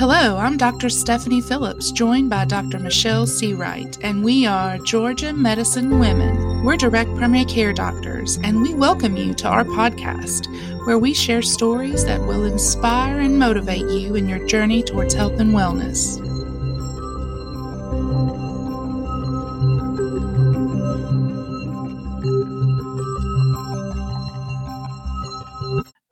Hello, I'm Dr. Stephanie Phillips, joined by Dr. Michelle Seawright, and we are Georgia Medicine Women. We're direct primary care doctors, and we welcome you to our podcast, where we share stories that will inspire and motivate you in your journey towards health and wellness.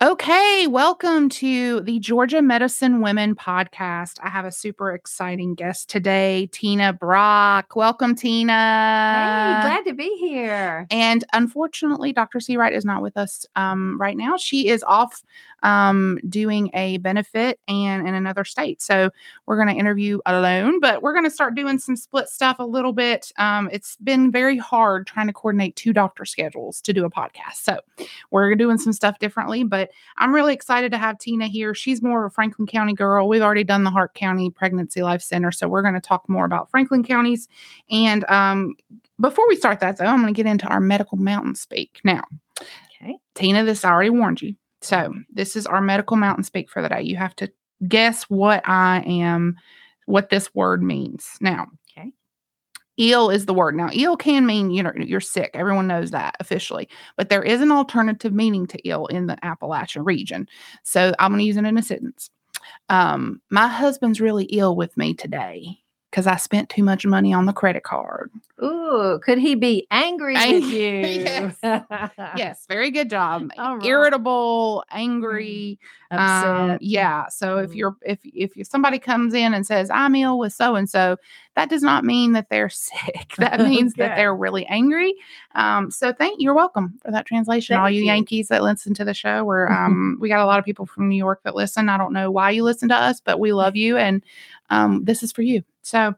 Okay, welcome to the Georgia Medicine Women podcast. I have a super exciting guest today, Tina Brock. Welcome, Tina. Hey, glad to be here. And unfortunately, Dr. Seawright is not with us um, right now. She is off um, doing a benefit and in another state. So we're going to interview alone, but we're going to start doing some split stuff a little bit. Um, it's been very hard trying to coordinate two doctor schedules to do a podcast. So we're doing some stuff differently, but I'm really excited to have Tina here. She's more of a Franklin County girl. We've already done the Hart County Pregnancy Life Center. So we're going to talk more about Franklin counties. And um, before we start that, though, I'm going to get into our medical mountain speak. Now, Okay. Tina, this I already warned you. So this is our medical mountain speak for the day. You have to guess what I am, what this word means. Now, Okay. ill is the word. Now, ill can mean you know you're sick. Everyone knows that officially, but there is an alternative meaning to ill in the Appalachian region. So I'm going to use it in a sentence. Um, my husband's really ill with me today because I spent too much money on the credit card. Ooh, could he be angry with you? yes. yes, very good job. Right. Irritable, angry, um, Upset. yeah. So if Mm. you're if if somebody comes in and says I'm ill with so and so, that does not mean that they're sick. That means that they're really angry. Um, so thank you're welcome for that translation. All you you. Yankees that listen to the show, we're um we got a lot of people from New York that listen. I don't know why you listen to us, but we love you and um this is for you. So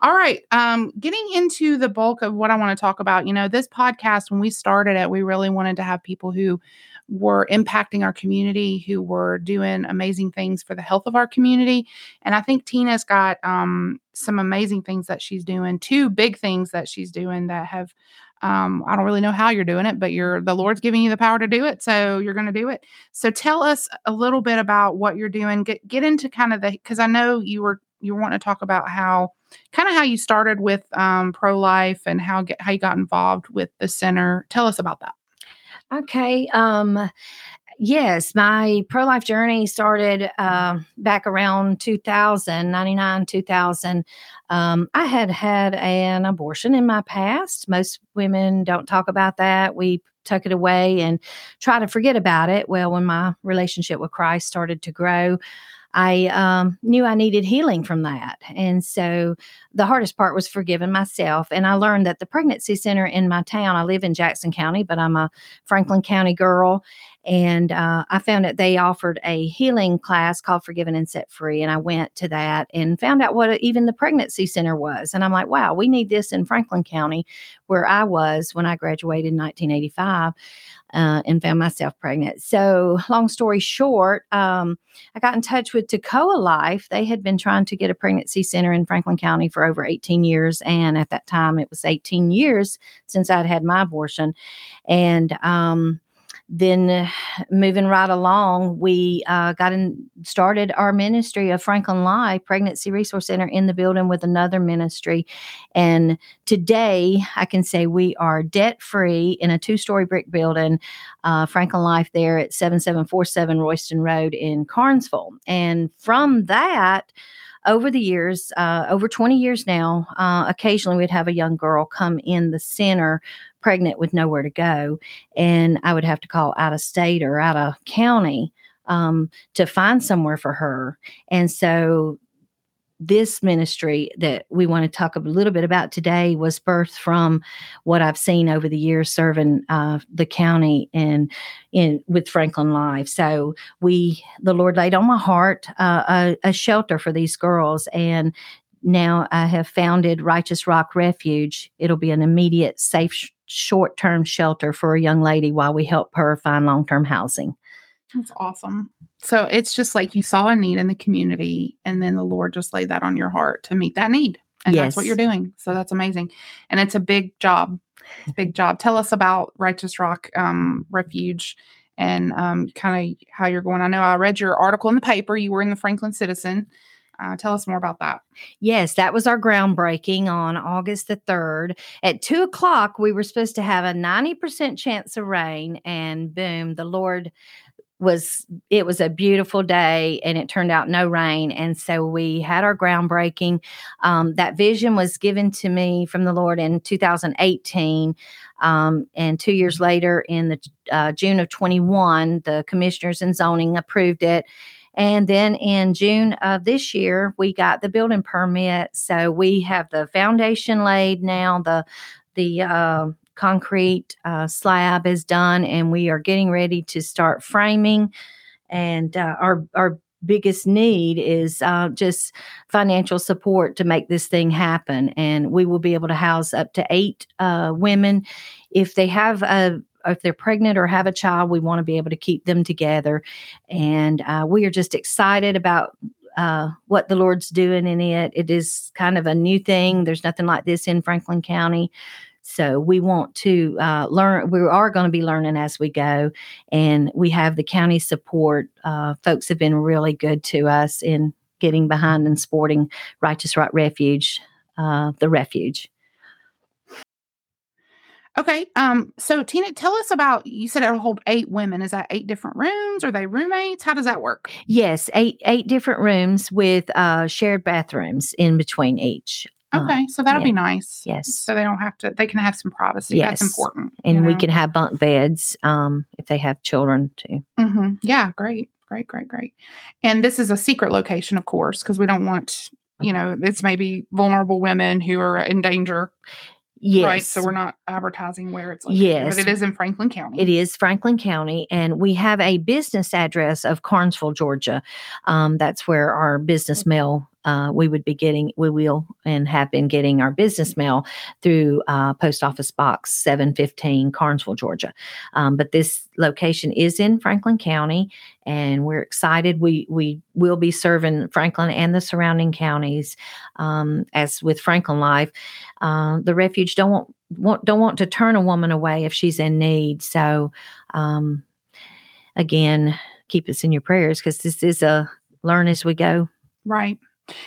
all right. Um, getting into the bulk of what I want to talk about, you know, this podcast, when we started it, we really wanted to have people who were impacting our community, who were doing amazing things for the health of our community. And I think Tina's got um, some amazing things that she's doing, two big things that she's doing that have. Um, I don't really know how you're doing it, but you're the Lord's giving you the power to do it, so you're going to do it. So tell us a little bit about what you're doing. Get get into kind of the because I know you were you want to talk about how kind of how you started with um, pro life and how get, how you got involved with the center. Tell us about that. Okay. Um, yes, my pro life journey started uh, back around 2000, 99, 2000. Um, I had had an abortion in my past. Most women don't talk about that. We tuck it away and try to forget about it. Well, when my relationship with Christ started to grow, I um, knew I needed healing from that. And so the hardest part was forgiving myself. And I learned that the pregnancy center in my town, I live in Jackson County, but I'm a Franklin County girl. And uh, I found that they offered a healing class called Forgiven and Set Free. And I went to that and found out what even the pregnancy center was. And I'm like, wow, we need this in Franklin County, where I was when I graduated in 1985 uh, and found myself pregnant. So, long story short, um, I got in touch with Toccoa Life. They had been trying to get a pregnancy center in Franklin County for over 18 years. And at that time, it was 18 years since I'd had my abortion. And um, then moving right along, we uh, got in, started our ministry of Franklin Life Pregnancy Resource Center in the building with another ministry. And today, I can say we are debt free in a two story brick building, uh, Franklin Life there at 7747 Royston Road in Carnesville. And from that, over the years, uh, over 20 years now, uh, occasionally we'd have a young girl come in the center pregnant with nowhere to go. And I would have to call out of state or out of county um, to find somewhere for her. And so this ministry that we want to talk a little bit about today was birthed from what I've seen over the years serving uh, the county and in with Franklin Life. So we, the Lord laid on my heart uh, a, a shelter for these girls, and now I have founded Righteous Rock Refuge. It'll be an immediate, safe, sh- short-term shelter for a young lady while we help her find long-term housing. That's awesome. So it's just like you saw a need in the community, and then the Lord just laid that on your heart to meet that need. And that's what you're doing. So that's amazing. And it's a big job. It's a big job. Tell us about Righteous Rock um, Refuge and um, kind of how you're going. I know I read your article in the paper. You were in the Franklin Citizen. Uh, tell us more about that. Yes, that was our groundbreaking on August the 3rd. At two o'clock, we were supposed to have a 90% chance of rain, and boom, the Lord was it was a beautiful day and it turned out no rain and so we had our groundbreaking um, that vision was given to me from the lord in 2018 um, and two years later in the uh, june of 21 the commissioners in zoning approved it and then in june of this year we got the building permit. So we have the foundation laid now the the uh, concrete uh, slab is done and we are getting ready to start framing. And uh, our our biggest need is uh, just financial support to make this thing happen. And we will be able to house up to eight uh, women. If they have a if they're pregnant or have a child we want to be able to keep them together and uh, we are just excited about uh, what the Lord's doing in it. It is kind of a new thing. There's nothing like this in Franklin County. So we want to uh, learn. We are going to be learning as we go, and we have the county support. Uh, folks have been really good to us in getting behind and supporting Righteous Rock Refuge, uh, the refuge. Okay. Um, so Tina, tell us about you said it'll hold eight women. Is that eight different rooms? Are they roommates? How does that work? Yes, eight eight different rooms with uh shared bathrooms in between each. Uh, Okay, so that'll yeah. be nice. Yes. So they don't have to. They can have some privacy. That's Yes. important. and we can have bunk beds um if they have children too. hmm Yeah, great, great, great, great. And this is a secret location, of course, because we don't want you know it's maybe vulnerable women who are in danger, Yes. right? So we're not advertising where it's located, Yes. but it is in Franklin County. It is Franklin County, and we have a business address of Carnesville, Georgia. Um, that's where our business mail. Uh, we would be getting, we will, and have been getting our business mail through uh, Post Office Box 715, Carnesville, Georgia. Um, but this location is in Franklin County, and we're excited. We we will be serving Franklin and the surrounding counties. Um, as with Franklin Life, uh, the refuge don't want, want don't want to turn a woman away if she's in need. So, um, again, keep us in your prayers because this is a learn as we go. Right.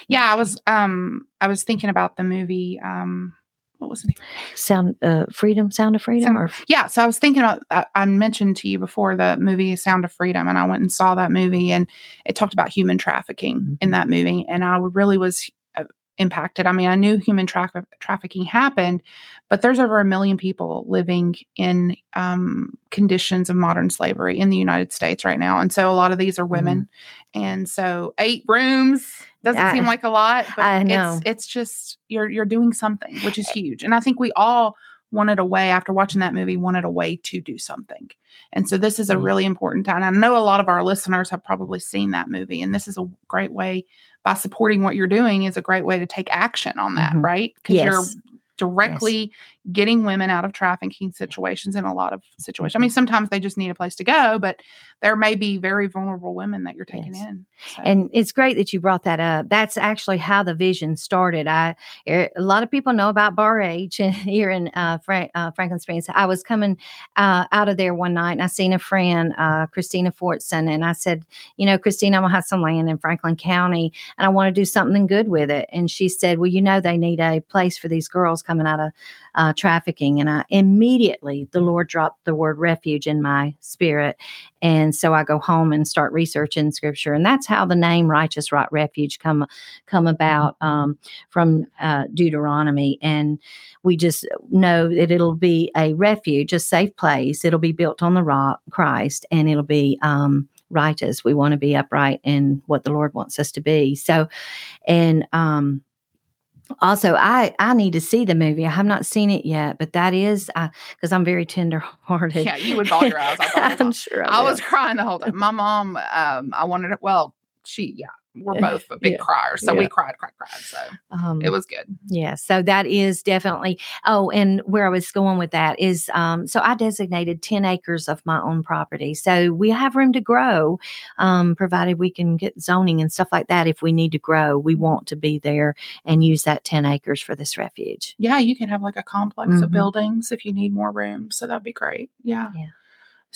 Yeah, I was um I was thinking about the movie um what was the name? Sound uh, freedom, sound of freedom, Sound- or Yeah, so I was thinking about I, I mentioned to you before the movie Sound of Freedom and I went and saw that movie and it talked about human trafficking in Mhm. that movie and I really was uh, impacted. I mean, I knew human traffic trafficking happened, but there's over a million people living in um, conditions of modern slavery in the United States right now, and so a lot of these are women. And so eight rooms doesn't I- seem like a lot, but I know. it's it's just you're you're doing something, which is huge. And I think we all wanted a way after watching that movie wanted a way to do something. And so this is a Mhm. really important time. I know a lot of our listeners have probably seen that movie and this is a great way by supporting what you're doing is a great way to take action on that, Mhm. right? Because Yes. you're directly getting women out of trafficking situations in a lot of situations. I mean, sometimes they just need a place to go, but there may be very vulnerable women that you're taking Yes. in. So- And it's great that you brought that up. That's actually how the vision started. I er, a lot of people know about Bar H here in uh, Frank, uh, Franklin Springs. I was coming uh, out of there one night and I seen a friend, uh, Christina Fortson, and I said, you know, Christina, I'm gonna have some land in Franklin County, and I want to do something good with it. And she said, well, you know, they need a place for these girls coming out of trafficking. And I immediately the Lord dropped the word refuge in my spirit. And so I go home and start researching scripture. And that's how the name righteous rock refuge come come about um, from uh, Deuteronomy. And we just know that it'll be a refuge, a safe place. It'll be built on the rock, Christ, and it'll be um, righteous. We want to be upright in what the Lord wants us to be. So, and um, also i i need to see the movie i have not seen it yet but that is because i'm very tender hearted yeah, you would bawl your eyes. out the whole time. i'm sure I will. was crying the whole time. My mom, um, I wanted it. Well, she, yeah, we're both a big Yeah. criers, so we cried, cried, cried. So um, it was good. Yeah, so that is definitely. Oh, and where I was going with that is, um, so I designated ten acres of my own property, so we have room to grow, um, provided we can get zoning and stuff like that. If we need to grow, we want to be there and use that ten acres for this refuge. Yeah, you can have like a complex of Mhm. buildings if you need more room. So that'd be great. Yeah. Yeah.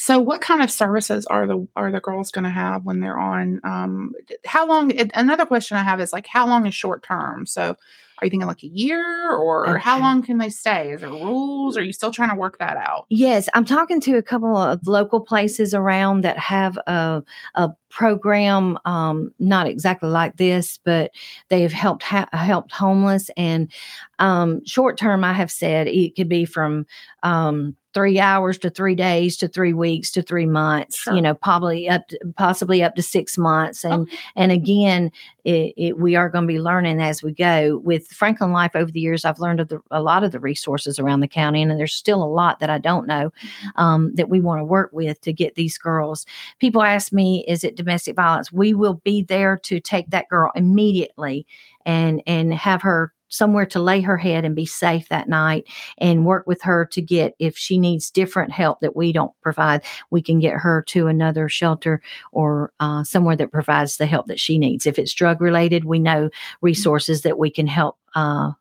So, what kind of services are the are the girls going to have when they're on? Um, how long? Another question I have is like, how long is short term? So, are you thinking like a year or how long can they stay? Is there rules? Are you still trying to work that out? Yes, I'm talking to a couple of local places around that have a a program, um, not exactly like this, but they have helped ha- helped homeless and um, short term. I have said it could be from um, three hours to three days to three weeks to three months. Sure. You know, probably up to, possibly up to six months. And Okay. and again, it, it, we are going to be learning as we go. With Franklin Life over the years, I've learned of the, a lot of the resources around the county, and there's still a lot that I don't know um, that we want to work with to get these girls. People ask me, "Is it domestic violence?" We will be there to take that girl immediately and and have her somewhere to lay her head and be safe that night and work with her to get if she needs different help that we don't provide we can get her to another shelter or uh, somewhere that provides the help that she needs if it's drug related we know resources that we can help uh,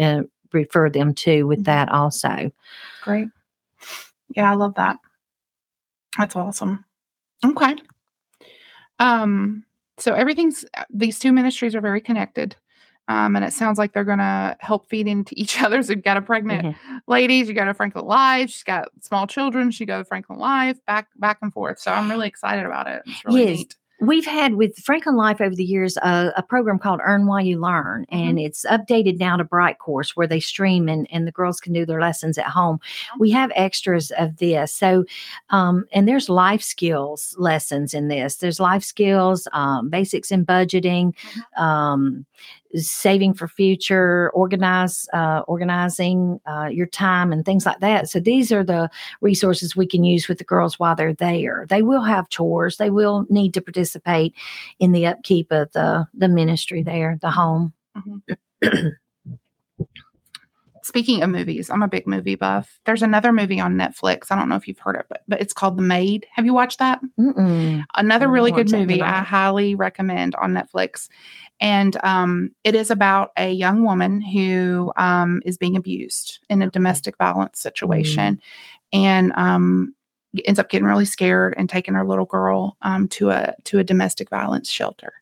uh, refer them to with Mhm. that also Great. Yeah, I love that. That's awesome. Okay. Um, so everything's these two ministries are very connected. Um, and it sounds like they're gonna help feed into each other. So you've got a pregnant Mhm. ladies, you got a Franklin Life, she's got small children, she goes to Franklin Life, back back and forth. So I'm really excited about it. It's really Yes. neat. We've had with Franklin Life over the years uh, a program called Earn While You Learn, and it's updated now to Bright Course where they stream and, and the girls can do their lessons at home. We have extras of this. So, um, and there's life skills lessons in this. There's life skills, um, basics in budgeting, um, saving for future, organize, uh, organizing uh, your time, and things like that. So these are the resources we can use with the girls while they're there. They will have chores. They will need to participate in the upkeep of the the ministry there, the home. Speaking of movies, I'm a big movie buff. There's another movie on Netflix. I don't know if you've heard of it, but but it's called The Maid. Have you watched that? Mm-mm. Another really good movie I highly recommend on Netflix. And um, it is about a young woman who um, is being abused in a domestic violence situation and um, ends up getting really scared and taking her little girl um, to a to a domestic violence shelter.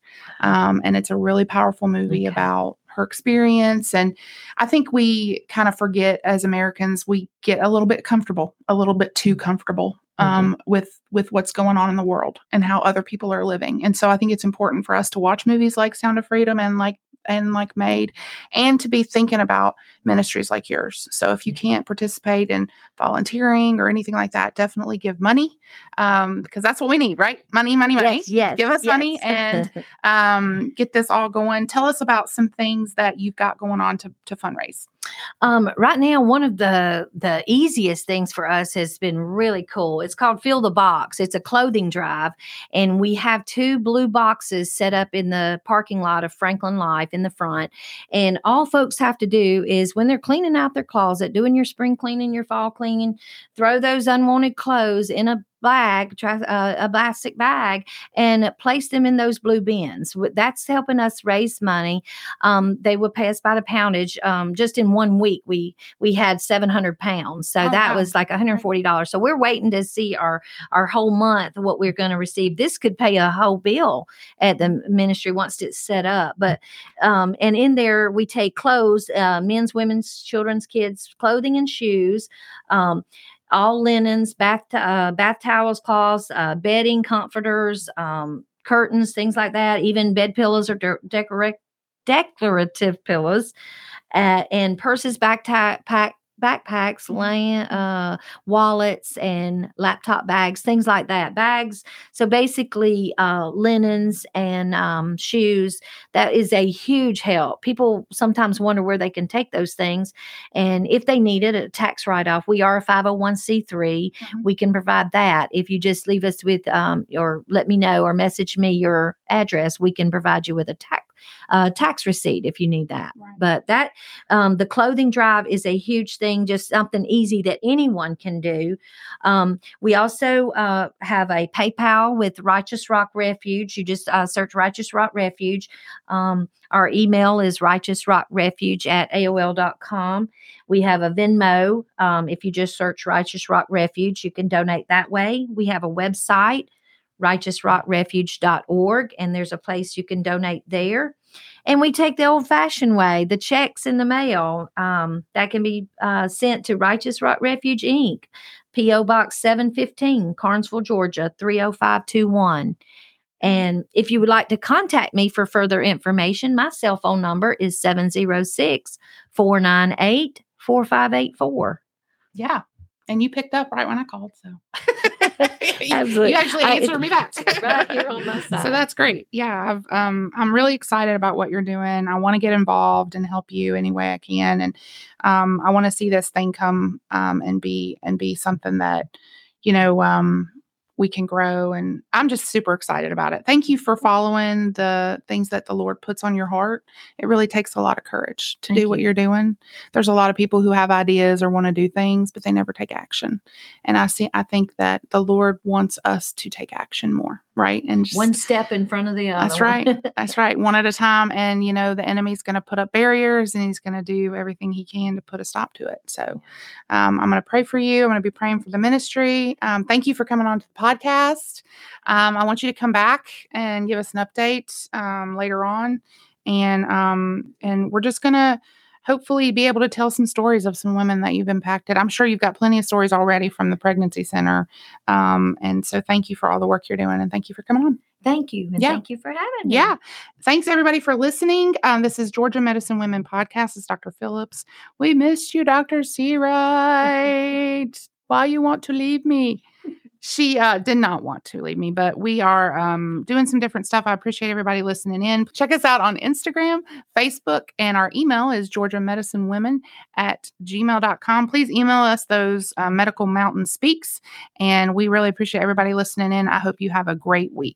Um, and it's a really powerful movie Okay. about her experience. And I think we kind of forget as Americans, we get a little bit comfortable, a little bit too comfortable um, with with what's going on in the world and how other people are living. And so I think it's important for us to watch movies like Sound of Freedom and like and like Maid, and to be thinking about ministries like yours. So if you can't participate in volunteering or anything like that, definitely give money um, because that's what we need, right? Money, money, money. Yes, yes. Give us money and um, get this all going. Tell us about some things that you've got going on to to fundraise. Um, right now, one of the the easiest things for us has been really cool. It's called Fill the Box. It's a clothing drive, and we have two blue boxes set up in the parking lot of Franklin Life in the front. And all folks have to do is when they're cleaning out their closet, doing your spring cleaning, your fall cleaning, throw those unwanted clothes in a bag, uh, a plastic bag, and place them in those blue bins. That's helping us raise money. Um, they would pay us by the poundage. Um, just in one week, we we had seven hundred pounds, so Oh, that wow. was like one hundred forty dollars. So we're waiting to see our our whole month what we're going to receive. This could pay a whole bill at the ministry once it's set up. But um, and in there we take clothes, uh, men's, women's, children's, kids, clothing and shoes. Um, all linens, bath uh, bath towels, cloths, uh, bedding, comforters, um, curtains, things like that. Even bed pillows or de- decorate decorative pillows, uh, and purses, backpack, pack, backpacks, land, uh, wallets, and laptop bags, things like that. Bags. So basically, uh, linens and um, shoes. That is a huge help. People sometimes wonder where they can take those things, and if they need it, a tax write off. We are a five hundred one c three. Mhm. We can provide that. If you just leave us with um, or let me know or message me your address, we can provide you with a tax uh, tax receipt if you need that. Right. But that um, the clothing drive is a huge thing, just something easy that anyone can do. Um, we also uh, have a PayPal with Righteous Rock Refuge. You just uh, search Righteous Rock Refuge. Um, our email is righteousrockrefuge at AOL.com. We have a Venmo. Um, if you just search Righteous Rock Refuge, you can donate that way. We have a website, righteousrockrefuge.org, and there's a place you can donate there. And we take the old fashioned way, the checks in the mail um, that can be uh, sent to Righteous Rock Refuge Inc., P.O. Box 715, Carnesville, Georgia 30521. And if you would like to contact me for further information, my cell phone number is 706 498 4584. Yeah. And you picked up right when I called. So Absolutely. you actually I- answered me back. Right here on my side. So that's great. Yeah. I've, um, I'm really excited about what you're doing. I want to get involved and help you any way I can. And um, I want to see this thing come um, and be and be something that, you know, um, we can grow. And I'm just super excited about it. Thank you for following the things that the Lord puts on your heart. It really takes a lot of courage to Thank do what you're doing. There's a lot of people who have ideas or want to do things, but they never take action. And I see, I think that the Lord wants us to take action more, right? And just, One step in front of the other. That's right. That's right. One at a time. And, you know, the enemy's going to put up barriers and he's going to do everything he can to put a stop to it. So um, I'm going to pray for you. I'm going to be praying for the ministry. Um, thank you for coming on to the podcast. Um, I want you to come back and give us an update um, later on. And um, and we're just going to hopefully be able to tell some stories of some women that you've impacted. I'm sure you've got plenty of stories already from the pregnancy center. Um, and so thank you for all the work you're doing and thank you for coming on. Thank you. And Yeah. thank you for having me. Yeah. Thanks everybody for listening. Um, this is Georgia Medicine Women Podcast. It's Dr. Phillips. We missed you, Dr. Seawright. Why you want to leave me? She uh, did not want to leave me, but we are um, doing some different stuff. I appreciate everybody listening in. Check us out on Instagram, Facebook, and our email is Georgia Medicine Women at gmail.com. Please email us those uh, medical mountain speaks. And we really appreciate everybody listening in. I hope you have a great week.